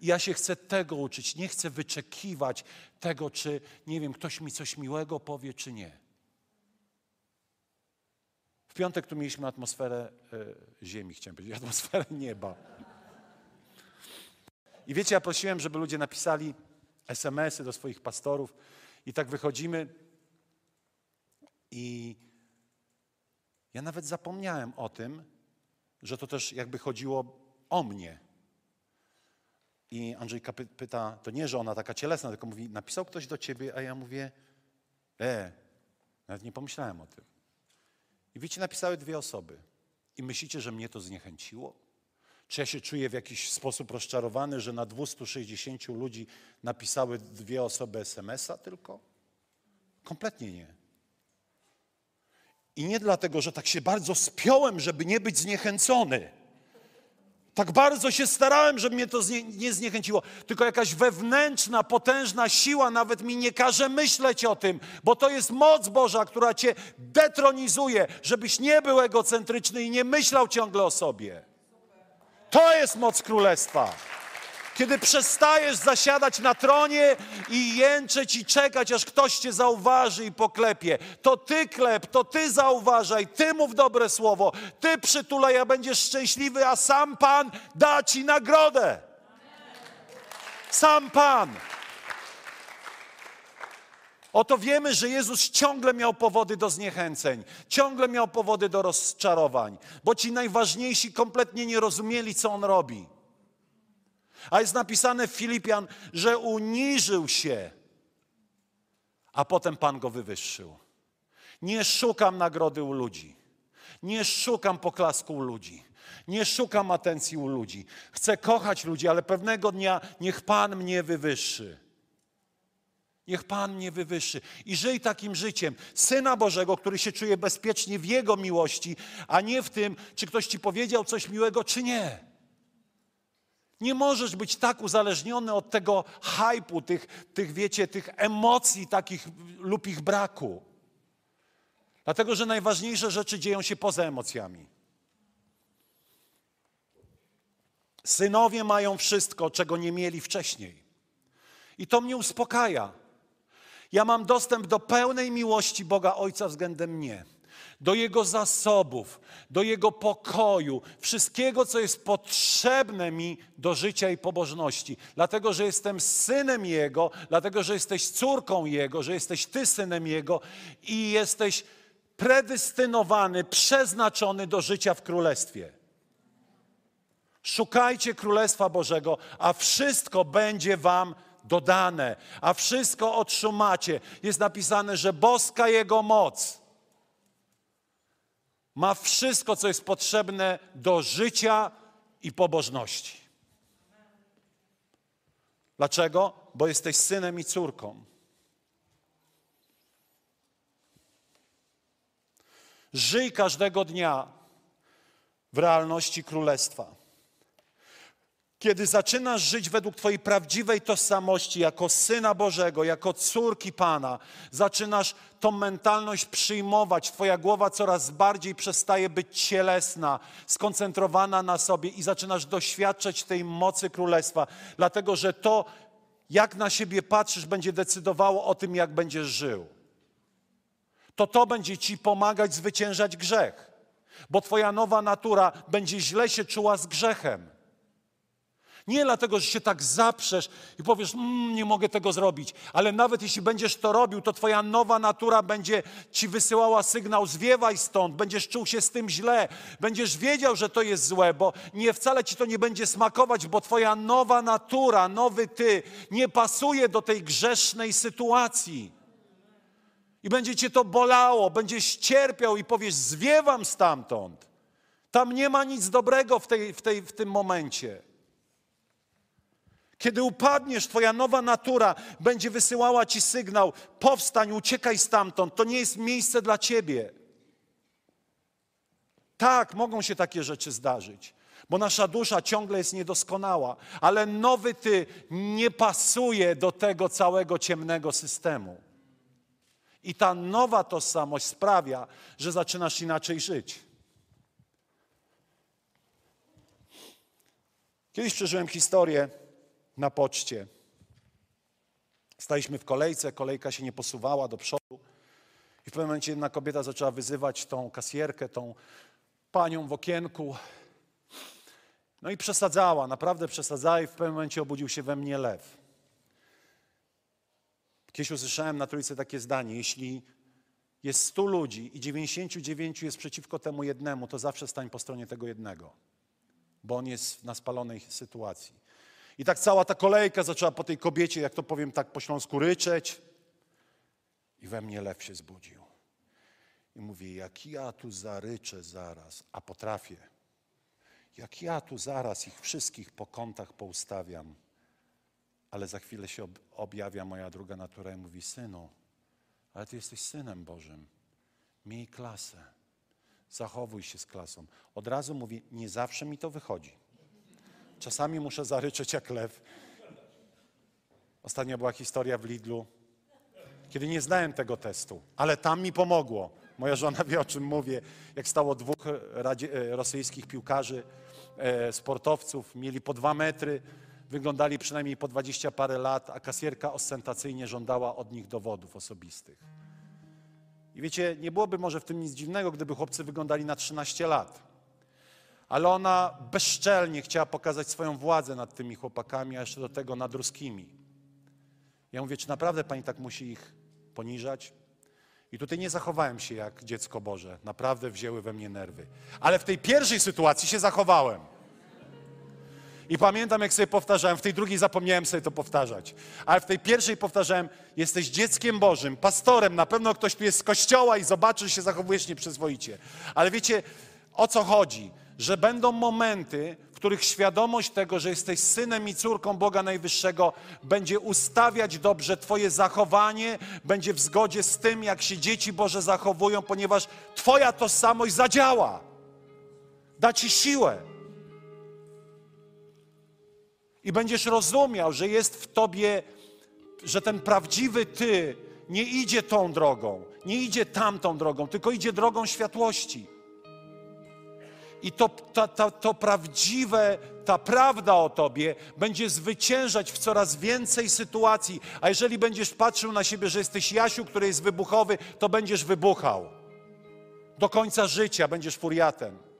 I ja się chcę tego uczyć. Nie chcę wyczekiwać tego, czy, nie wiem, ktoś mi coś miłego powie, czy nie. W piątek tu mieliśmy atmosferę y, ziemi, chciałem powiedzieć, (laughs) atmosferę nieba. I wiecie, ja prosiłem, żeby ludzie napisali SMS-y do swoich pastorów i tak wychodzimy i ja nawet zapomniałem o tym, że to też jakby chodziło o mnie. I Andrzejka pyta, to nie, że ona taka cielesna, tylko mówi, napisał ktoś do ciebie, a ja mówię, e, nawet nie pomyślałem o tym. I wiecie, napisały dwie osoby. I myślicie, że mnie to zniechęciło? Czy ja się czuję w jakiś sposób rozczarowany, że na 260 ludzi napisały dwie osoby SMS-a tylko? Kompletnie nie. I nie dlatego, że tak się bardzo spiąłem, żeby nie być zniechęcony. Tak bardzo się starałem, żeby mnie to znie, nie zniechęciło. Tylko jakaś wewnętrzna, potężna siła nawet mi nie każe myśleć o tym, bo to jest moc Boża, która cię detronizuje, żebyś nie był egocentryczny i nie myślał ciągle o sobie. To jest moc królestwa. Kiedy przestajesz zasiadać na tronie i jęczeć i czekać, aż ktoś cię zauważy i poklepie, to ty klep, to ty zauważaj, ty mów dobre słowo, ty przytulaj, a będziesz szczęśliwy, a sam Pan da ci nagrodę. Sam Pan. Oto wiemy, że Jezus ciągle miał powody do zniechęceń, ciągle miał powody do rozczarowań, bo ci najważniejsi kompletnie nie rozumieli, co on robi. A jest napisane w Filipian, że uniżył się, a potem Pan go wywyższył. Nie szukam nagrody u ludzi. Nie szukam poklasku u ludzi. Nie szukam atencji u ludzi. Chcę kochać ludzi, ale pewnego dnia niech Pan mnie wywyższy. Niech Pan mnie wywyższy. I żyj takim życiem Syna Bożego, który się czuje bezpiecznie w Jego miłości, a nie w tym, czy ktoś ci powiedział coś miłego, czy nie. Nie możesz być tak uzależniony od tego hypu, tych, tych wiecie, tych emocji takich lub ich braku. Dlatego, że najważniejsze rzeczy dzieją się poza emocjami. Synowie mają wszystko, czego nie mieli wcześniej. I to mnie uspokaja. Ja mam dostęp do pełnej miłości Boga Ojca względem mnie, do Jego zasobów, do Jego pokoju, wszystkiego, co jest potrzebne mi do życia i pobożności. Dlatego, że jestem synem Jego, dlatego, że jesteś córką Jego, że jesteś Ty synem Jego i jesteś predestynowany, przeznaczony do życia w Królestwie. Szukajcie Królestwa Bożego, a wszystko będzie Wam dodane, a wszystko otrzymacie. Jest napisane, że boska Jego moc ma wszystko, co jest potrzebne do życia i pobożności. Dlaczego? Bo jesteś synem i córką. Żyj każdego dnia w realności królestwa. Kiedy zaczynasz żyć według Twojej prawdziwej tożsamości, jako syna Bożego, jako córki Pana, zaczynasz tą mentalność przyjmować. Twoja głowa coraz bardziej przestaje być cielesna, skoncentrowana na sobie i zaczynasz doświadczać tej mocy królestwa, dlatego że to, jak na siebie patrzysz, będzie decydowało o tym, jak będziesz żył. To to będzie Ci pomagać zwyciężać grzech, bo Twoja nowa natura będzie źle się czuła z grzechem. Nie dlatego, że się tak zaprzesz i powiesz, mmm, nie mogę tego zrobić, ale nawet jeśli będziesz to robił, to twoja nowa natura będzie ci wysyłała sygnał, zwiewaj stąd, będziesz czuł się z tym źle, będziesz wiedział, że to jest złe, bo nie wcale ci to nie będzie smakować, bo twoja nowa natura, nowy ty nie pasuje do tej grzesznej sytuacji. I będzie cię to bolało, będziesz cierpiał i powiesz, zwiewam stamtąd. Tam nie ma nic dobrego w, tej, w, tej, w tym momencie. Kiedy upadniesz, Twoja nowa natura będzie wysyłała Ci sygnał: powstań, uciekaj stamtąd, to nie jest miejsce dla Ciebie. Tak, mogą się takie rzeczy zdarzyć, bo nasza dusza ciągle jest niedoskonała, ale nowy Ty nie pasuje do tego całego ciemnego systemu. I ta nowa tożsamość sprawia, że zaczynasz inaczej żyć. Kiedyś przeżyłem historię na poczcie. Staliśmy w kolejce, kolejka się nie posuwała do przodu. I w pewnym momencie jedna kobieta zaczęła wyzywać tą kasjerkę, tą panią w okienku. No i przesadzała, naprawdę przesadzała i w pewnym momencie obudził się we mnie lew. Kiedyś usłyszałem na trójce takie zdanie, jeśli jest stu ludzi i 99 jest przeciwko temu jednemu, to zawsze stań po stronie tego jednego, bo on jest na spalonej sytuacji. I tak cała ta kolejka zaczęła po tej kobiecie, jak to powiem tak po śląsku, ryczeć. I we mnie lew się zbudził. I mówi, jak ja tu zaryczę zaraz, a potrafię, jak ja tu zaraz ich wszystkich po kątach poustawiam, ale za chwilę się objawia moja druga natura i mówi, synu, ale ty jesteś synem Bożym, miej klasę, zachowuj się z klasą. Od razu mówi, nie zawsze mi to wychodzi. Czasami muszę zaryczeć jak lew. Ostatnia była historia w Lidlu, kiedy nie znałem tego testu, ale tam mi pomogło. Moja żona wie, o czym mówię. Jak stało dwóch radzie, e, rosyjskich piłkarzy, e, sportowców, mieli po dwa metry, wyglądali przynajmniej po dwadzieścia parę lat, a kasjerka ostentacyjnie żądała od nich dowodów osobistych. I wiecie, nie byłoby może w tym nic dziwnego, gdyby chłopcy wyglądali na 13 lat ale ona bezczelnie chciała pokazać swoją władzę nad tymi chłopakami, a jeszcze do tego nad ruskimi. Ja mówię, czy naprawdę pani tak musi ich poniżać? I tutaj nie zachowałem się jak dziecko Boże. Naprawdę wzięły we mnie nerwy. Ale w tej pierwszej sytuacji się zachowałem. I pamiętam, jak sobie powtarzałem, w tej drugiej zapomniałem sobie to powtarzać. Ale w tej pierwszej powtarzałem, jesteś dzieckiem Bożym, pastorem, na pewno ktoś tu jest z kościoła i zobaczy, że się zachowujesz nieprzyzwoicie. Ale wiecie, o co chodzi? Że będą momenty, w których świadomość tego, że jesteś synem i córką Boga Najwyższego, będzie ustawiać dobrze Twoje zachowanie, będzie w zgodzie z tym, jak się dzieci Boże zachowują, ponieważ Twoja tożsamość zadziała. Da Ci siłę. I będziesz rozumiał, że jest w Tobie, że ten prawdziwy Ty nie idzie tą drogą, nie idzie tamtą drogą, tylko idzie drogą światłości. I to, to, prawdziwe, ta prawda o Tobie będzie zwyciężać w coraz więcej sytuacji. A jeżeli będziesz patrzył na siebie, że jesteś Jasiu, który jest wybuchowy, to będziesz wybuchał. Do końca życia będziesz furiatem.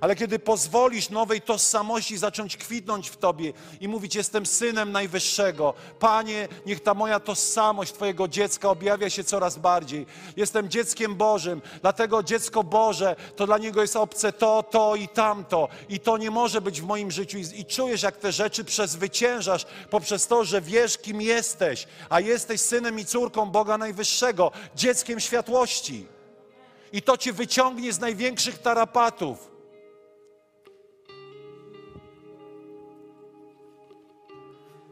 Ale kiedy pozwolisz nowej tożsamości zacząć kwitnąć w Tobie i mówić, jestem synem Najwyższego, Panie, niech ta moja tożsamość Twojego dziecka objawia się coraz bardziej. Jestem dzieckiem Bożym, dlatego dziecko Boże to dla niego jest obce to, to i tamto. I to nie może być w moim życiu. I, czujesz, jak te rzeczy przezwyciężasz poprzez to, że wiesz, kim jesteś, a jesteś synem i córką Boga Najwyższego, dzieckiem światłości. I to cię wyciągnie z największych tarapatów.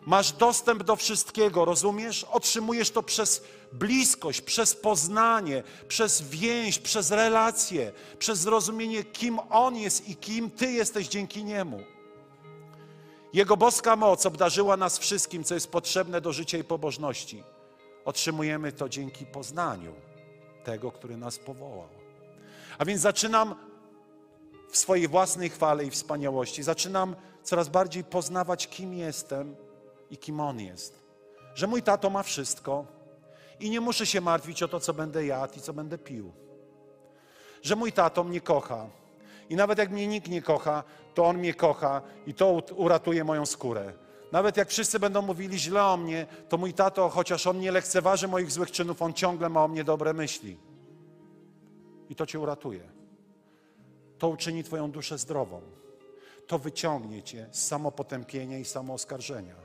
Masz dostęp do wszystkiego, rozumiesz? Otrzymujesz to przez bliskość, przez poznanie, przez więź, przez relacje, przez zrozumienie, kim On jest i kim Ty jesteś dzięki Niemu. Jego boska moc obdarzyła nas wszystkim, co jest potrzebne do życia i pobożności. Otrzymujemy to dzięki poznaniu tego, który nas powołał. A więc zaczynam w swojej własnej chwale i wspaniałości, zaczynam coraz bardziej poznawać, kim jestem i kim On jest. Że mój tato ma wszystko i nie muszę się martwić o to, co będę jadł i co będę pił. Że mój tato mnie kocha i nawet jak mnie nikt nie kocha, to On mnie kocha i to uratuje moją skórę. Nawet jak wszyscy będą mówili źle o mnie, to mój tato, chociaż on nie lekceważy moich złych czynów, on ciągle ma o mnie dobre myśli. I to cię uratuje. To uczyni Twoją duszę zdrową. To wyciągnie Cię z samopotępienia i samooskarżenia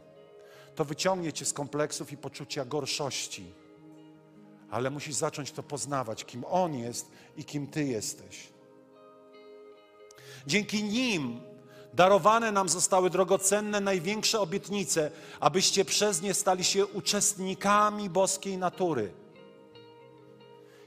to wyciągnie cię z kompleksów i poczucia gorszości. Ale musisz zacząć to poznawać, kim On jest i kim Ty jesteś. Dzięki nim darowane nam zostały drogocenne, największe obietnice, abyście przez nie stali się uczestnikami boskiej natury.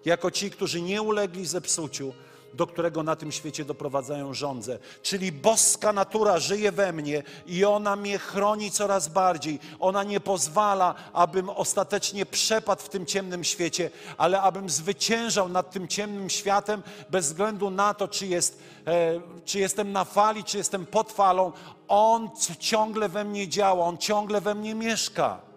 Jako ci, którzy nie ulegli zepsuciu, do którego na tym świecie doprowadzają żądze. Czyli boska natura żyje we mnie i ona mnie chroni coraz bardziej. Ona nie pozwala, abym ostatecznie przepadł w tym ciemnym świecie, ale abym zwyciężał nad tym ciemnym światem bez względu na to, czy, jest, e, czy jestem na fali, czy jestem pod falą. On ciągle we mnie działa, on ciągle we mnie mieszka.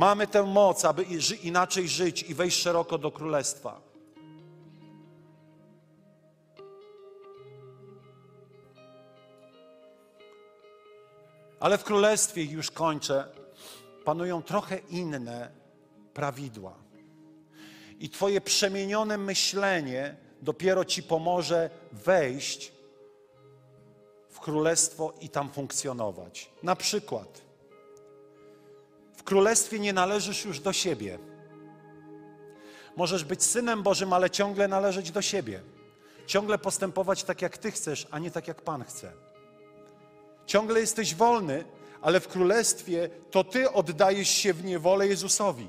Mamy tę moc, aby inaczej żyć i wejść szeroko do królestwa. Ale w królestwie, już kończę, panują trochę inne prawidła. I Twoje przemienione myślenie dopiero Ci pomoże wejść w królestwo i tam funkcjonować. Na przykład. Królestwie nie należysz już do siebie. Możesz być synem Bożym, ale ciągle należeć do siebie. Ciągle postępować tak, jak Ty chcesz, a nie tak, jak Pan chce. Ciągle jesteś wolny, ale w królestwie to Ty oddajesz się w niewolę Jezusowi.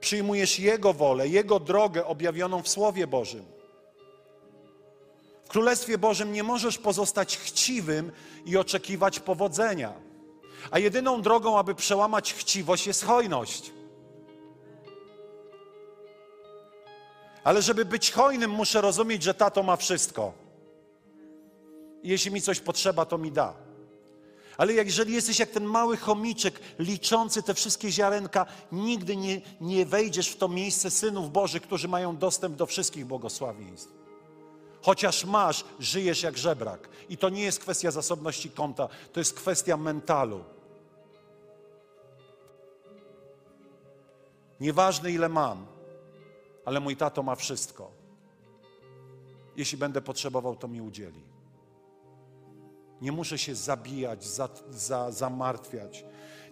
Przyjmujesz Jego wolę, Jego drogę objawioną w Słowie Bożym. W Królestwie Bożym nie możesz pozostać chciwym i oczekiwać powodzenia. A jedyną drogą, aby przełamać chciwość, jest hojność. Ale żeby być hojnym, muszę rozumieć, że tato ma wszystko. Jeśli mi coś potrzeba, to mi da. Ale jeżeli jesteś jak ten mały chomiczek, liczący te wszystkie ziarenka, nigdy nie, nie wejdziesz w to miejsce synów Bożych, którzy mają dostęp do wszystkich błogosławieństw. Chociaż masz, żyjesz jak żebrak. I to nie jest kwestia zasobności konta, to jest kwestia mentalu. Nieważne ile mam, ale mój tato ma wszystko. Jeśli będę potrzebował, to mi udzieli. Nie muszę się zabijać, za, za, zamartwiać.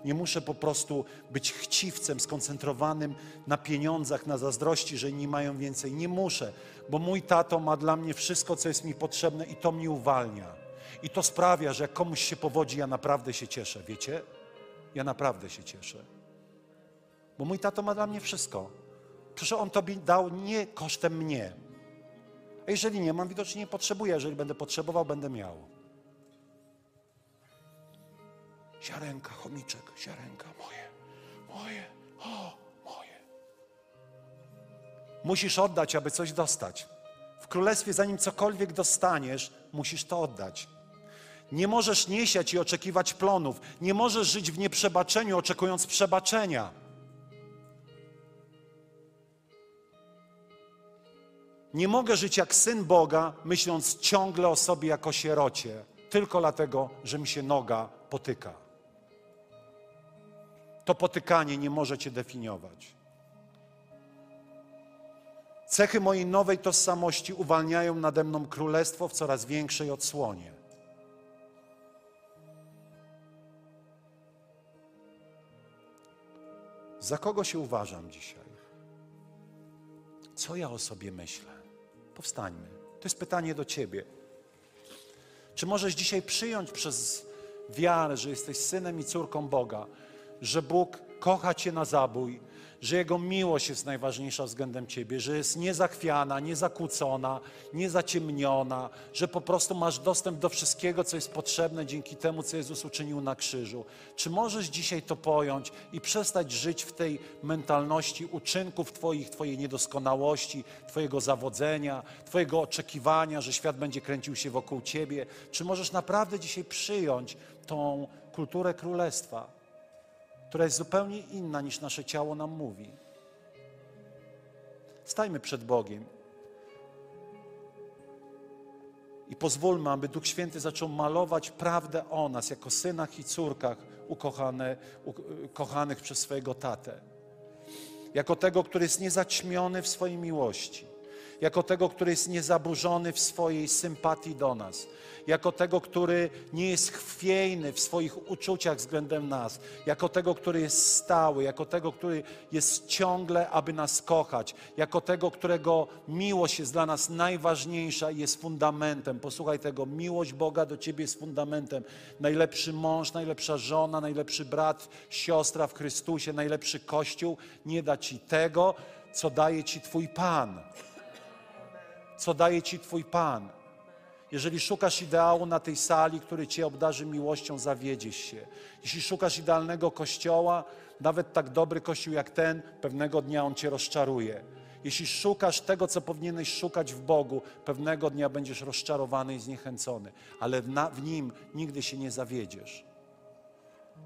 Nie muszę po prostu być chciwcem skoncentrowanym na pieniądzach, na zazdrości, że inni mają więcej. Nie muszę, bo mój tato ma dla mnie wszystko, co jest mi potrzebne i to mnie uwalnia. I to sprawia, że jak komuś się powodzi, ja naprawdę się cieszę, wiecie? Ja naprawdę się cieszę. Bo mój tato ma dla mnie wszystko. Przecież on to dał nie kosztem mnie. A jeżeli nie mam, widocznie nie potrzebuję. Jeżeli będę potrzebował, będę miał. Siarenka, chomiczek, siarenka, moje, moje, o, moje. Musisz oddać, aby coś dostać. W królestwie, zanim cokolwiek dostaniesz, musisz to oddać. Nie możesz nie siać i oczekiwać plonów. Nie możesz żyć w nieprzebaczeniu, oczekując przebaczenia. Nie mogę żyć jak syn Boga, myśląc ciągle o sobie jako sierocie, tylko dlatego, że mi się noga potyka. To potykanie nie może cię definiować. Cechy mojej nowej tożsamości uwalniają nade mną królestwo w coraz większej odsłonie. Za kogo się uważam dzisiaj? Co ja o sobie myślę? Powstańmy. To jest pytanie do Ciebie. Czy możesz dzisiaj przyjąć przez wiarę, że jesteś synem i córką Boga, że Bóg kocha Cię na zabój, że Jego miłość jest najważniejsza względem Ciebie, że jest niezachwiana, niezakłócona, niezaciemniona, że po prostu masz dostęp do wszystkiego, co jest potrzebne dzięki temu, co Jezus uczynił na krzyżu. Czy możesz dzisiaj to pojąć i przestać żyć w tej mentalności uczynków Twoich, Twojej niedoskonałości, Twojego zawodzenia, Twojego oczekiwania, że świat będzie kręcił się wokół Ciebie? Czy możesz naprawdę dzisiaj przyjąć tą kulturę królestwa? Która jest zupełnie inna niż nasze ciało nam mówi. Stajmy przed Bogiem i pozwólmy, aby Duch Święty zaczął malować prawdę o nas jako synach i córkach ukochane, ukochanych przez swojego tatę. Jako tego, który jest niezaćmiony w swojej miłości jako tego, który jest niezaburzony w swojej sympatii do nas, jako tego, który nie jest chwiejny w swoich uczuciach względem nas, jako tego, który jest stały, jako tego, który jest ciągle, aby nas kochać, jako tego, którego miłość jest dla nas najważniejsza i jest fundamentem. Posłuchaj tego, miłość Boga do Ciebie jest fundamentem. Najlepszy mąż, najlepsza żona, najlepszy brat, siostra w Chrystusie, najlepszy Kościół nie da Ci tego, co daje Ci Twój Pan co daje Ci Twój Pan. Jeżeli szukasz ideału na tej sali, który Cię obdarzy miłością, zawiedziesz się. Jeśli szukasz idealnego kościoła, nawet tak dobry kościół jak ten, pewnego dnia on Cię rozczaruje. Jeśli szukasz tego, co powinieneś szukać w Bogu, pewnego dnia będziesz rozczarowany i zniechęcony, ale w, Nim nigdy się nie zawiedziesz.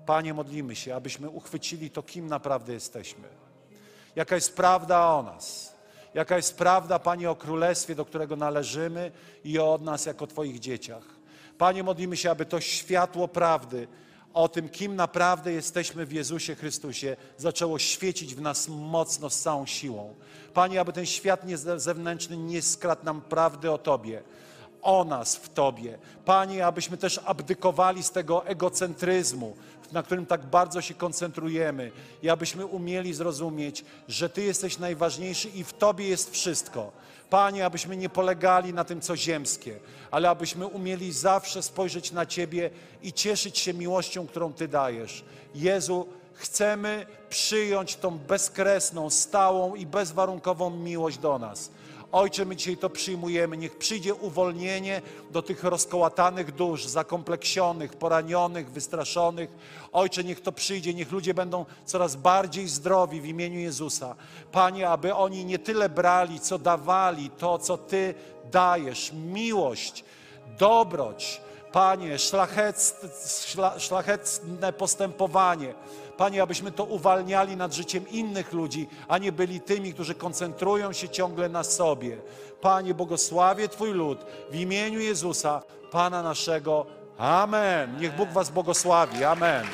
Panie, modlimy się, abyśmy uchwycili to, kim naprawdę jesteśmy. Jaka jest prawda o nas jaka jest prawda, Panie, o Królestwie, do którego należymy i o nas jako Twoich dzieciach. Panie, modlimy się, aby to światło prawdy o tym, kim naprawdę jesteśmy w Jezusie Chrystusie, zaczęło świecić w nas mocno, z całą siłą. Panie, aby ten świat zewnętrzny nie skradł nam prawdy o Tobie, o nas w Tobie. Panie, abyśmy też abdykowali z tego egocentryzmu, na którym tak bardzo się koncentrujemy i abyśmy umieli zrozumieć, że Ty jesteś najważniejszy i w Tobie jest wszystko. Panie, abyśmy nie polegali na tym, co ziemskie, ale abyśmy umieli zawsze spojrzeć na Ciebie i cieszyć się miłością, którą Ty dajesz. Jezu, chcemy przyjąć tą bezkresną, stałą i bezwarunkową miłość do nas. Ojcze, my dzisiaj to przyjmujemy. Niech przyjdzie uwolnienie do tych rozkołatanych dusz, zakompleksionych, poranionych, wystraszonych. Ojcze, niech to przyjdzie, niech ludzie będą coraz bardziej zdrowi w imieniu Jezusa. Panie, aby oni nie tyle brali, co dawali to, co Ty dajesz, miłość, dobroć, Panie, szlachetne postępowanie. Panie, abyśmy to uwalniali nad życiem innych ludzi, a nie byli tymi, którzy koncentrują się ciągle na sobie. Panie, błogosławię Twój lud w imieniu Jezusa, Pana naszego. Amen. Niech Bóg Was błogosławi. Amen.